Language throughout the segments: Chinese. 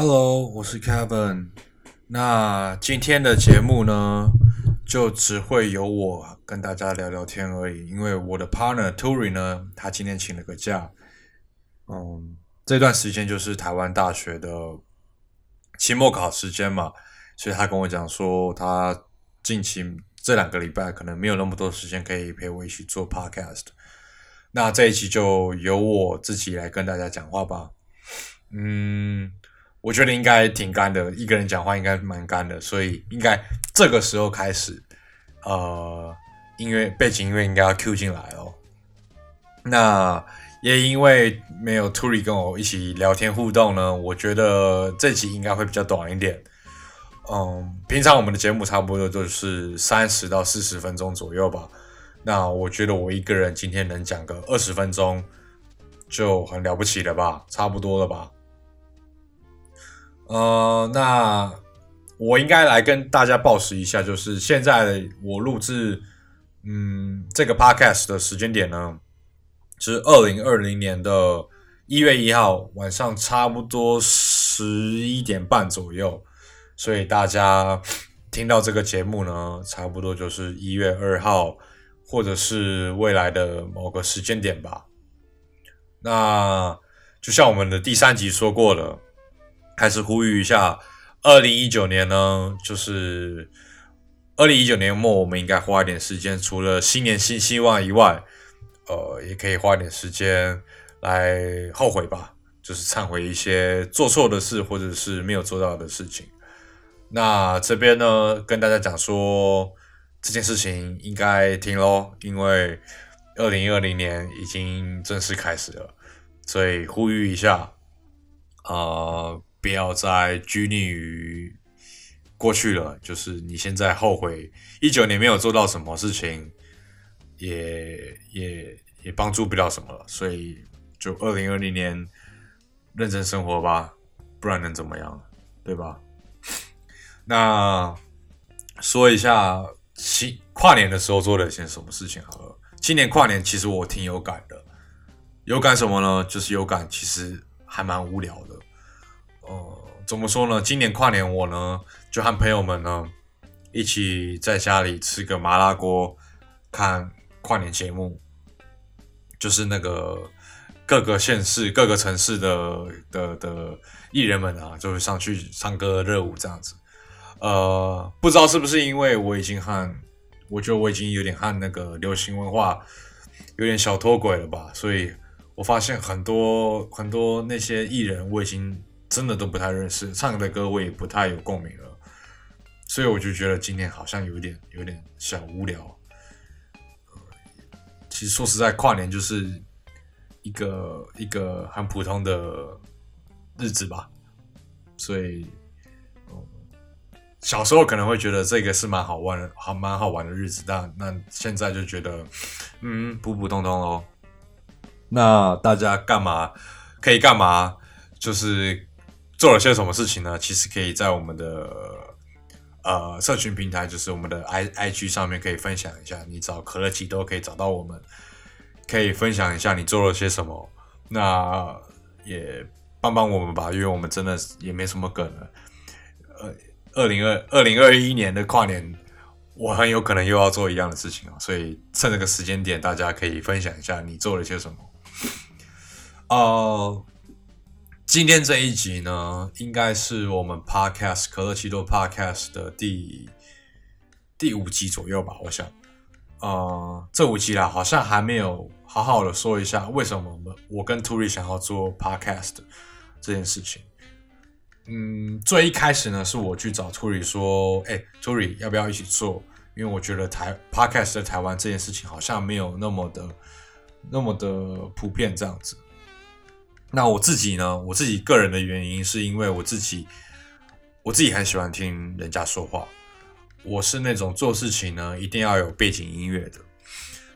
Hello，我是 Kevin。那今天的节目呢，就只会有我跟大家聊聊天而已，因为我的 partner Turi 呢，他今天请了个假。嗯，这段时间就是台湾大学的期末考时间嘛，所以他跟我讲说，他近期这两个礼拜可能没有那么多时间可以陪我一起做 podcast。那这一期就由我自己来跟大家讲话吧。嗯。我觉得应该挺干的，一个人讲话应该蛮干的，所以应该这个时候开始，呃，音乐背景音乐应该要 Q 进来哦。那也因为没有 Turi 跟我一起聊天互动呢，我觉得这集应该会比较短一点。嗯，平常我们的节目差不多都是三十到四十分钟左右吧。那我觉得我一个人今天能讲个二十分钟就很了不起了吧，差不多了吧。呃，那我应该来跟大家报时一下，就是现在我录制嗯这个 podcast 的时间点呢，是二零二零年的一月一号晚上差不多十一点半左右，所以大家听到这个节目呢，差不多就是一月二号，或者是未来的某个时间点吧。那就像我们的第三集说过了。还是呼吁一下，二零一九年呢，就是二零一九年末，我们应该花一点时间，除了新年新希望以外，呃，也可以花点时间来后悔吧，就是忏悔一些做错的事，或者是没有做到的事情。那这边呢，跟大家讲说，这件事情应该停喽，因为二零二零年已经正式开始了，所以呼吁一下，啊。不要再拘泥于过去了，就是你现在后悔一九年没有做到什么事情，也也也帮助不了什么了，所以就二零二零年认真生活吧，不然能怎么样，对吧？那说一下新跨年的时候做了一件什么事情好了。今年跨年其实我挺有感的，有感什么呢？就是有感，其实还蛮无聊的。呃，怎么说呢？今年跨年我呢就和朋友们呢一起在家里吃个麻辣锅，看跨年节目，就是那个各个县市、各个城市的的的艺人们啊，就会上去唱歌热舞这样子。呃，不知道是不是因为我已经和我觉得我已经有点和那个流行文化有点小脱轨了吧，所以我发现很多很多那些艺人我已经。真的都不太认识，唱的歌我也不太有共鸣了，所以我就觉得今天好像有点有点小无聊。其实说实在，跨年就是一个一个很普通的日子吧，所以，小时候可能会觉得这个是蛮好玩的，还蛮好玩的日子，但那现在就觉得，嗯，普普通通喽。那大家干嘛可以干嘛？就是。做了些什么事情呢？其实可以在我们的呃社群平台，就是我们的 i i g 上面可以分享一下。你找可乐奇都可以找到我们，可以分享一下你做了些什么。那也帮帮我们吧，因为我们真的也没什么梗了。呃，二零二二零二一年的跨年，我很有可能又要做一样的事情啊，所以趁这个时间点，大家可以分享一下你做了些什么。哦。今天这一集呢，应该是我们 Podcast 可乐奇多 Podcast 的第第五集左右吧，我想。呃，这五集啦，好像还没有好好的说一下为什么我们我跟 Turi 想要做 Podcast 这件事情。嗯，最一开始呢，是我去找 Turi 说，哎，Turi 要不要一起做？因为我觉得台 Podcast 在台湾这件事情好像没有那么的那么的普遍这样子。那我自己呢？我自己个人的原因是因为我自己，我自己很喜欢听人家说话。我是那种做事情呢一定要有背景音乐的。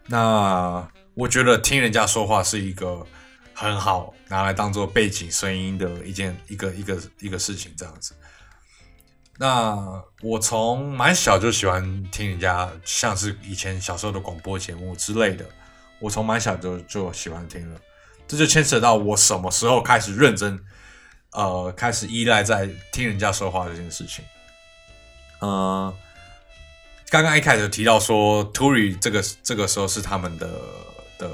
那我觉得听人家说话是一个很好拿来当做背景声音的一件一个一个一个事情，这样子。那我从蛮小就喜欢听人家，像是以前小时候的广播节目之类的，我从蛮小就就喜欢听了。这就牵扯到我什么时候开始认真呃开始依赖在听人家说话这件事情。呃，刚刚一开始提到说 t u r i 这个这个时候是他们的的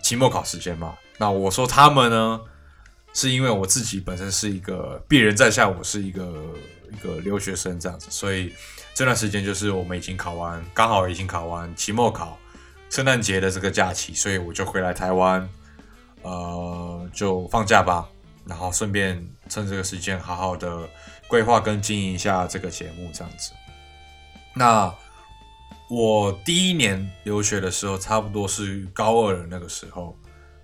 期末考时间嘛？那我说他们呢，是因为我自己本身是一个鄙人在下，我是一个一个留学生这样子，所以这段时间就是我们已经考完，刚好已经考完期末考，圣诞节的这个假期，所以我就回来台湾，呃，就放假吧，然后顺便趁这个时间好好的。规划跟经营一下这个节目，这样子。那我第一年留学的时候，差不多是高二的那个时候，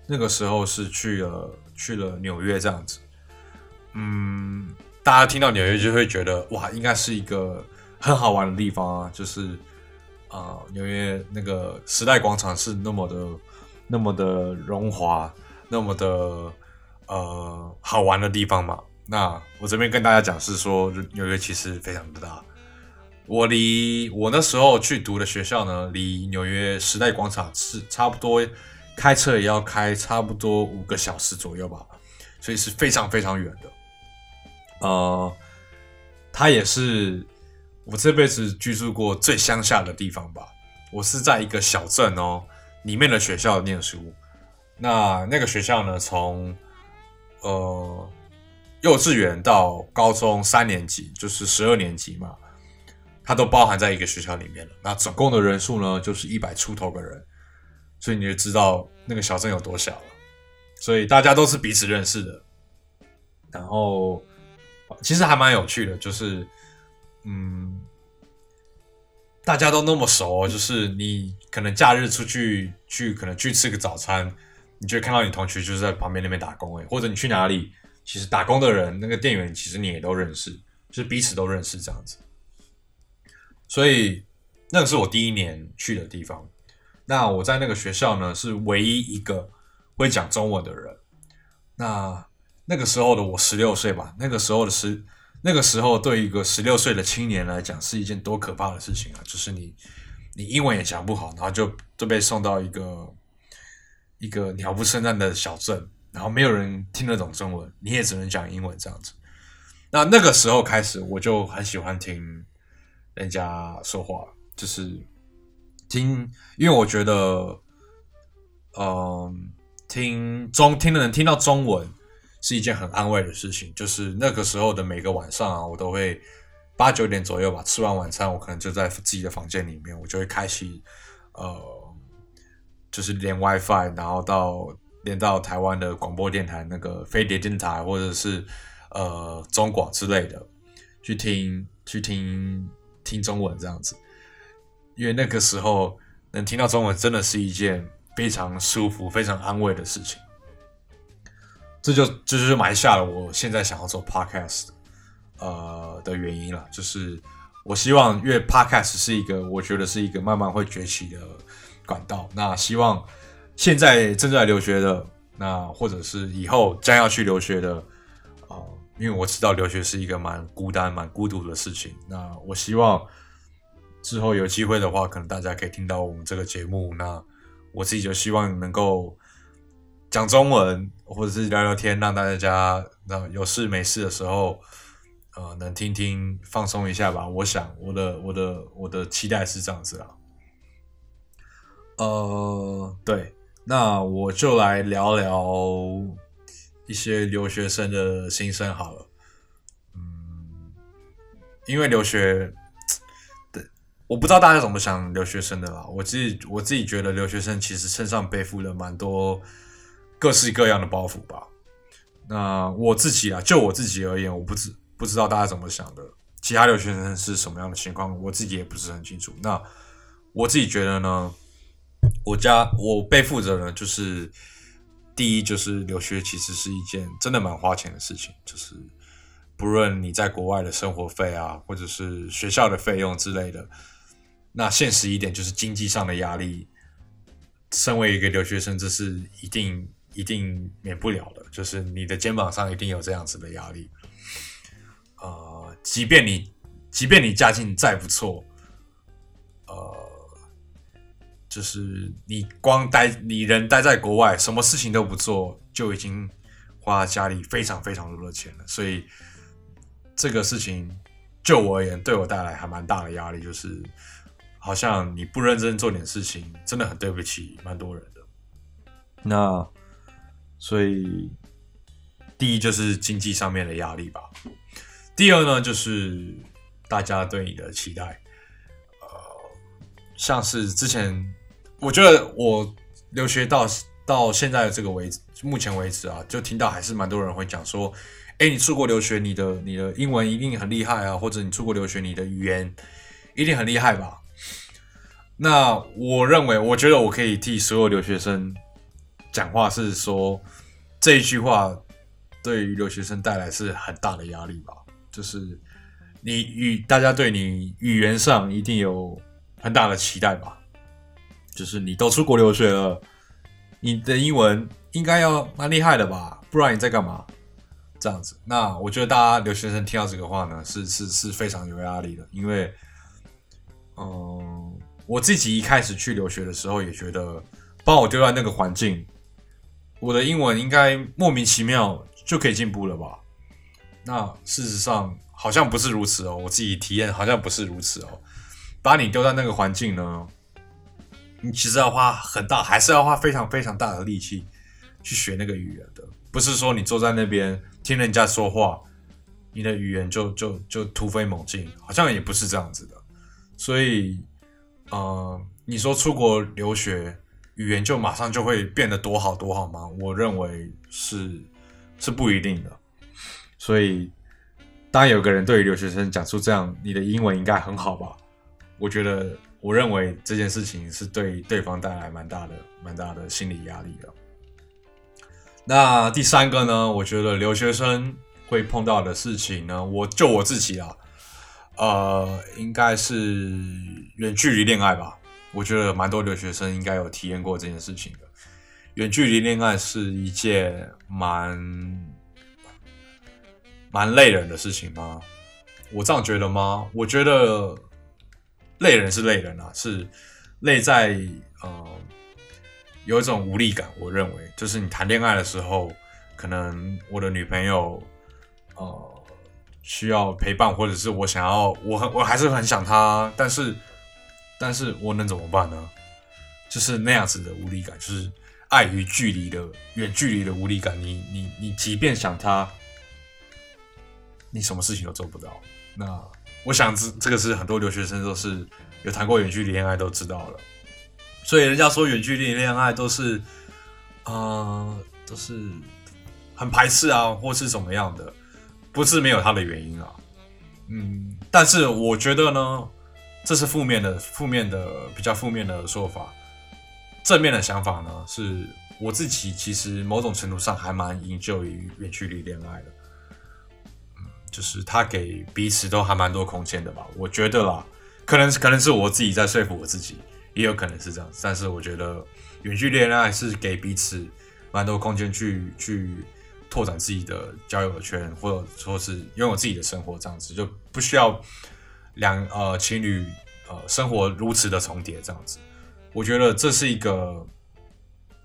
那个时候是去了去了纽约这样子。嗯，大家听到纽约就会觉得哇，应该是一个很好玩的地方啊，就是啊，纽约那个时代广场是那么的那么的荣华，那么的呃好玩的地方嘛。那我这边跟大家讲是说，纽约其实非常的大。我离我那时候去读的学校呢，离纽约时代广场是差不多开车也要开差不多五个小时左右吧，所以是非常非常远的。呃，它也是我这辈子居住过最乡下的地方吧。我是在一个小镇哦里面的学校念书。那那个学校呢，从呃。幼稚园到高中三年级，就是十二年级嘛，它都包含在一个学校里面了。那总共的人数呢，就是一百出头个人，所以你就知道那个小镇有多小了。所以大家都是彼此认识的。然后其实还蛮有趣的，就是嗯，大家都那么熟，就是你可能假日出去去，可能去吃个早餐，你就看到你同学就是在旁边那边打工诶，或者你去哪里。其实打工的人，那个店员其实你也都认识，就是彼此都认识这样子。所以那个是我第一年去的地方。那我在那个学校呢，是唯一一个会讲中文的人。那那个时候的我十六岁吧，那个时候的十那个时候对一个十六岁的青年来讲，是一件多可怕的事情啊！就是你你英文也讲不好，然后就就被送到一个一个鸟不生蛋的小镇。然后没有人听得懂中文，你也只能讲英文这样子。那那个时候开始，我就很喜欢听人家说话，就是听，因为我觉得，嗯，听中听的人听到中文是一件很安慰的事情。就是那个时候的每个晚上啊，我都会八九点左右吧，吃完晚餐，我可能就在自己的房间里面，我就会开启，呃，就是连 WiFi，然后到。连到台湾的广播电台，那个飞碟电台，或者是呃中广之类的，去听去听听中文这样子，因为那个时候能听到中文，真的是一件非常舒服、非常安慰的事情。这就这就是埋下了我现在想要做 podcast 呃的原因了，就是我希望，因为 podcast 是一个我觉得是一个慢慢会崛起的管道，那希望。现在正在留学的，那或者是以后将要去留学的，啊，因为我知道留学是一个蛮孤单、蛮孤独的事情。那我希望之后有机会的话，可能大家可以听到我们这个节目。那我自己就希望能够讲中文，或者是聊聊天，让大家那有事没事的时候，呃，能听听放松一下吧。我想我的我的我的期待是这样子啊。呃，对。那我就来聊聊一些留学生的心声好了。嗯，因为留学，对，我不知道大家怎么想留学生的啦。我自己我自己觉得留学生其实身上背负了蛮多各式各样的包袱吧。那我自己啊，就我自己而言，我不知不知道大家怎么想的。其他留学生是什么样的情况，我自己也不是很清楚。那我自己觉得呢？我家我背负着呢，就是第一，就是留学其实是一件真的蛮花钱的事情，就是不论你在国外的生活费啊，或者是学校的费用之类的，那现实一点就是经济上的压力，身为一个留学生，这是一定一定免不了的，就是你的肩膀上一定有这样子的压力，呃，即便你即便你家境再不错，呃。就是你光待你人待在国外，什么事情都不做，就已经花家里非常非常多的钱了，所以这个事情就我而言，对我带来还蛮大的压力，就是好像你不认真做点事情，真的很对不起蛮多人的。那所以第一就是经济上面的压力吧，第二呢就是大家对你的期待，呃，像是之前我觉得我留学到。到现在的这个为止，目前为止啊，就听到还是蛮多人会讲说，哎，你出国留学，你的你的英文一定很厉害啊，或者你出国留学，你的语言一定很厉害吧？那我认为，我觉得我可以替所有留学生讲话，是说这一句话对于留学生带来是很大的压力吧？就是你语大家对你语言上一定有很大的期待吧？就是你都出国留学了。你的英文应该要蛮厉害的吧？不然你在干嘛？这样子，那我觉得大家留学生听到这个话呢，是是是非常有压力的，因为，嗯，我自己一开始去留学的时候也觉得，把我丢在那个环境，我的英文应该莫名其妙就可以进步了吧？那事实上好像不是如此哦，我自己体验好像不是如此哦，把你丢在那个环境呢？你其实要花很大，还是要花非常非常大的力气去学那个语言的，不是说你坐在那边听人家说话，你的语言就就就突飞猛进，好像也不是这样子的。所以，呃，你说出国留学，语言就马上就会变得多好多好吗？我认为是是不一定的。所以，当有个人对于留学生讲出这样，你的英文应该很好吧？我觉得。我认为这件事情是对对方带来蛮大的、蛮大的心理压力的。那第三个呢？我觉得留学生会碰到的事情呢，我就我自己啊，呃，应该是远距离恋爱吧。我觉得蛮多留学生应该有体验过这件事情的。远距离恋爱是一件蛮蛮累人的事情吗？我这样觉得吗？我觉得。累人是累人啊，是累在呃有一种无力感。我认为，就是你谈恋爱的时候，可能我的女朋友呃需要陪伴，或者是我想要，我很我还是很想她，但是但是我能怎么办呢？就是那样子的无力感，就是碍于距离的远距离的无力感。你你你，即便想她，你什么事情都做不到。那。我想这这个是很多留学生都是有谈过远距离恋爱都知道了，所以人家说远距离恋爱都是，呃，都是很排斥啊，或是怎么样的，不是没有它的原因啊，嗯，但是我觉得呢，这是负面的，负面的比较负面的说法，正面的想法呢，是我自己其实某种程度上还蛮营救于远距离恋爱的。就是他给彼此都还蛮多空间的吧，我觉得啦，可能可能是我自己在说服我自己，也有可能是这样。但是我觉得远距离恋爱是给彼此蛮多空间去去拓展自己的交友圈，或者说是拥有自己的生活，这样子就不需要两呃情侣呃生活如此的重叠这样子。我觉得这是一个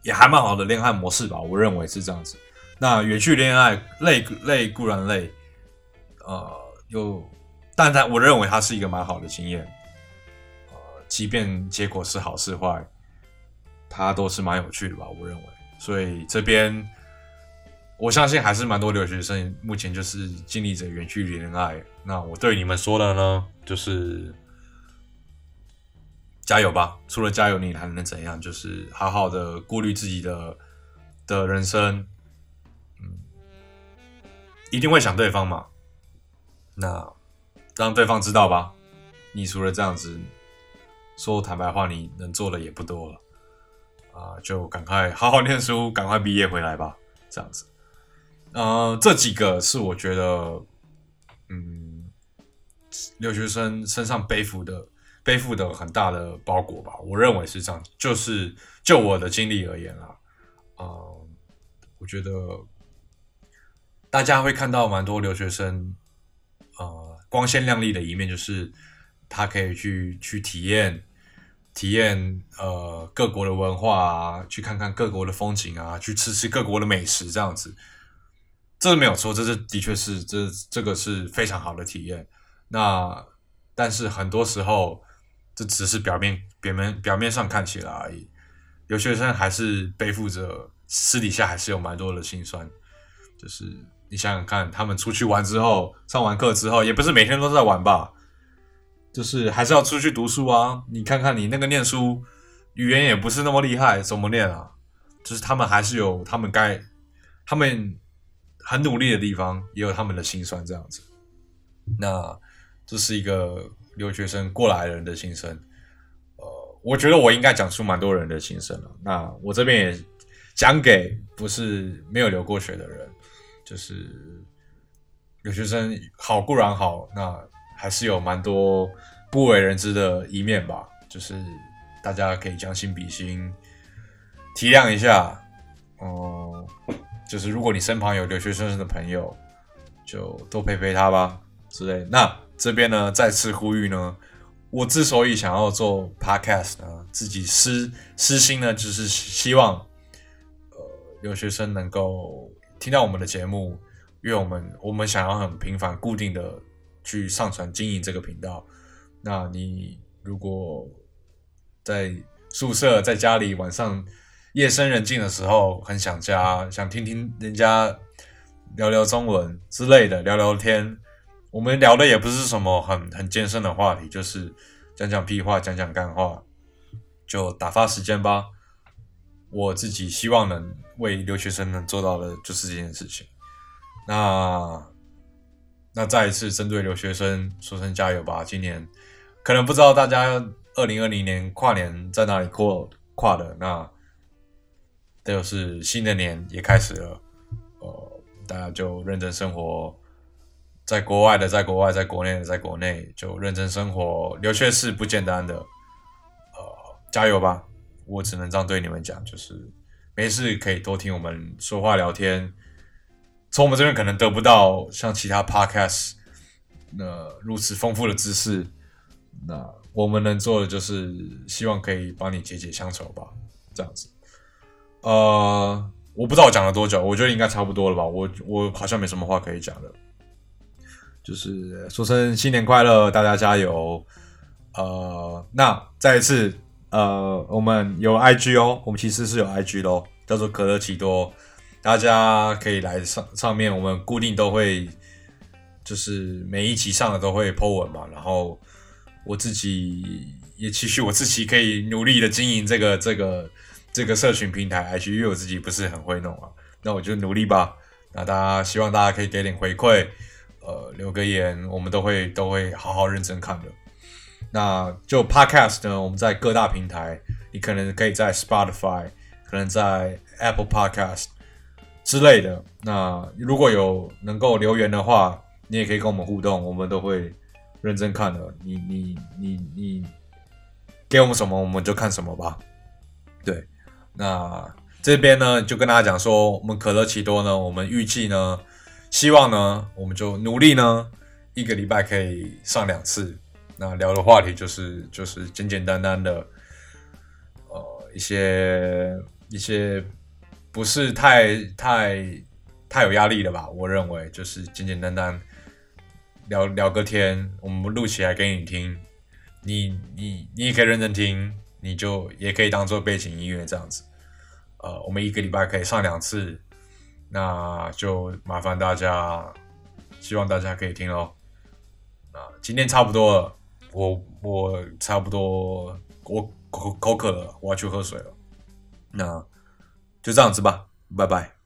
也还蛮好的恋爱模式吧，我认为是这样子。那远距离恋爱累累固然累。呃，又，但他我认为它是一个蛮好的经验，呃，即便结果是好是坏，它都是蛮有趣的吧，我认为。所以这边我相信还是蛮多留学生目前就是经历着远距离恋爱。那我对你们说的呢，就是加油吧！除了加油，你还能怎样？就是好好的顾虑自己的的人生，嗯，一定会想对方嘛。那让对方知道吧，你除了这样子说坦白话，你能做的也不多了啊，就赶快好好念书，赶快毕业回来吧，这样子。呃，这几个是我觉得，嗯，留学生身上背负的背负的很大的包裹吧，我认为是这样，就是就我的经历而言啊，嗯，我觉得大家会看到蛮多留学生。呃，光鲜亮丽的一面就是他可以去去体验体验呃各国的文化啊，去看看各国的风景啊，去吃吃各国的美食这样子。这是没有错，这是的确是这这个是非常好的体验。那但是很多时候，这只是表面表面表面上看起来而已。留学生还是背负着私底下还是有蛮多的心酸。就是你想想看，他们出去玩之后，上完课之后，也不是每天都在玩吧？就是还是要出去读书啊！你看看你那个念书，语言也不是那么厉害，怎么念啊？就是他们还是有他们该他们很努力的地方，也有他们的心酸这样子。那这是一个留学生过来人的心声。呃，我觉得我应该讲出蛮多人的心声了。那我这边也讲给不是没有留过学的人，就是留学生好固然好，那。还是有蛮多不为人知的一面吧，就是大家可以将心比心，体谅一下。哦，就是如果你身旁有留学生的朋友，就多陪陪他吧之类。那这边呢，再次呼吁呢，我之所以想要做 podcast 呢，自己私私心呢，就是希望呃留学生能够听到我们的节目，因为我们我们想要很频繁固定的。去上传经营这个频道，那你如果在宿舍、在家里晚上夜深人静的时候，很想家，想听听人家聊聊中文之类的，聊聊天。我们聊的也不是什么很很艰深的话题，就是讲讲屁话，讲讲干话，就打发时间吧。我自己希望能为留学生能做到的就是这件事情。那。那再一次针对留学生说声加油吧！今年可能不知道大家二零二零年跨年在哪里过跨的，那这就是新的年也开始了，呃，大家就认真生活，在国外的在国外，在国内的在国内就认真生活。留学是不简单的，呃，加油吧！我只能这样对你们讲，就是没事可以多听我们说话聊天。从我们这边可能得不到像其他 podcast 那如此丰富的知识，那我们能做的就是希望可以帮你解解乡愁吧，这样子。呃，我不知道我讲了多久，我觉得应该差不多了吧。我我好像没什么话可以讲的，就是说声新年快乐，大家加油。呃，那再一次，呃，我们有 IG 哦，我们其实是有 IG 哦，叫做可乐奇多。大家可以来上上面，我们固定都会，就是每一集上的都会 po 文嘛。然后我自己也期许我自己可以努力的经营这个这个这个社群平台 IG，因为我自己不是很会弄啊。那我就努力吧。那大家希望大家可以给点回馈，呃，留个言，我们都会都会好好认真看的。那就 Podcast 呢，我们在各大平台，你可能可以在 Spotify，可能在 Apple Podcast。之类的，那如果有能够留言的话，你也可以跟我们互动，我们都会认真看的。你你你你给我们什么，我们就看什么吧。对，那这边呢，就跟大家讲说，我们可乐奇多呢，我们预计呢，希望呢，我们就努力呢，一个礼拜可以上两次。那聊的话题就是就是简简单单的，呃，一些一些。不是太太太有压力了吧？我认为就是简简单单聊聊个天，我们录起来给你听，你你你也可以认真听，你就也可以当做背景音乐这样子。呃，我们一个礼拜可以上两次，那就麻烦大家，希望大家可以听哦。啊，今天差不多了，我我差不多我口口渴了，我要去喝水了。那。就这样子吧，拜拜。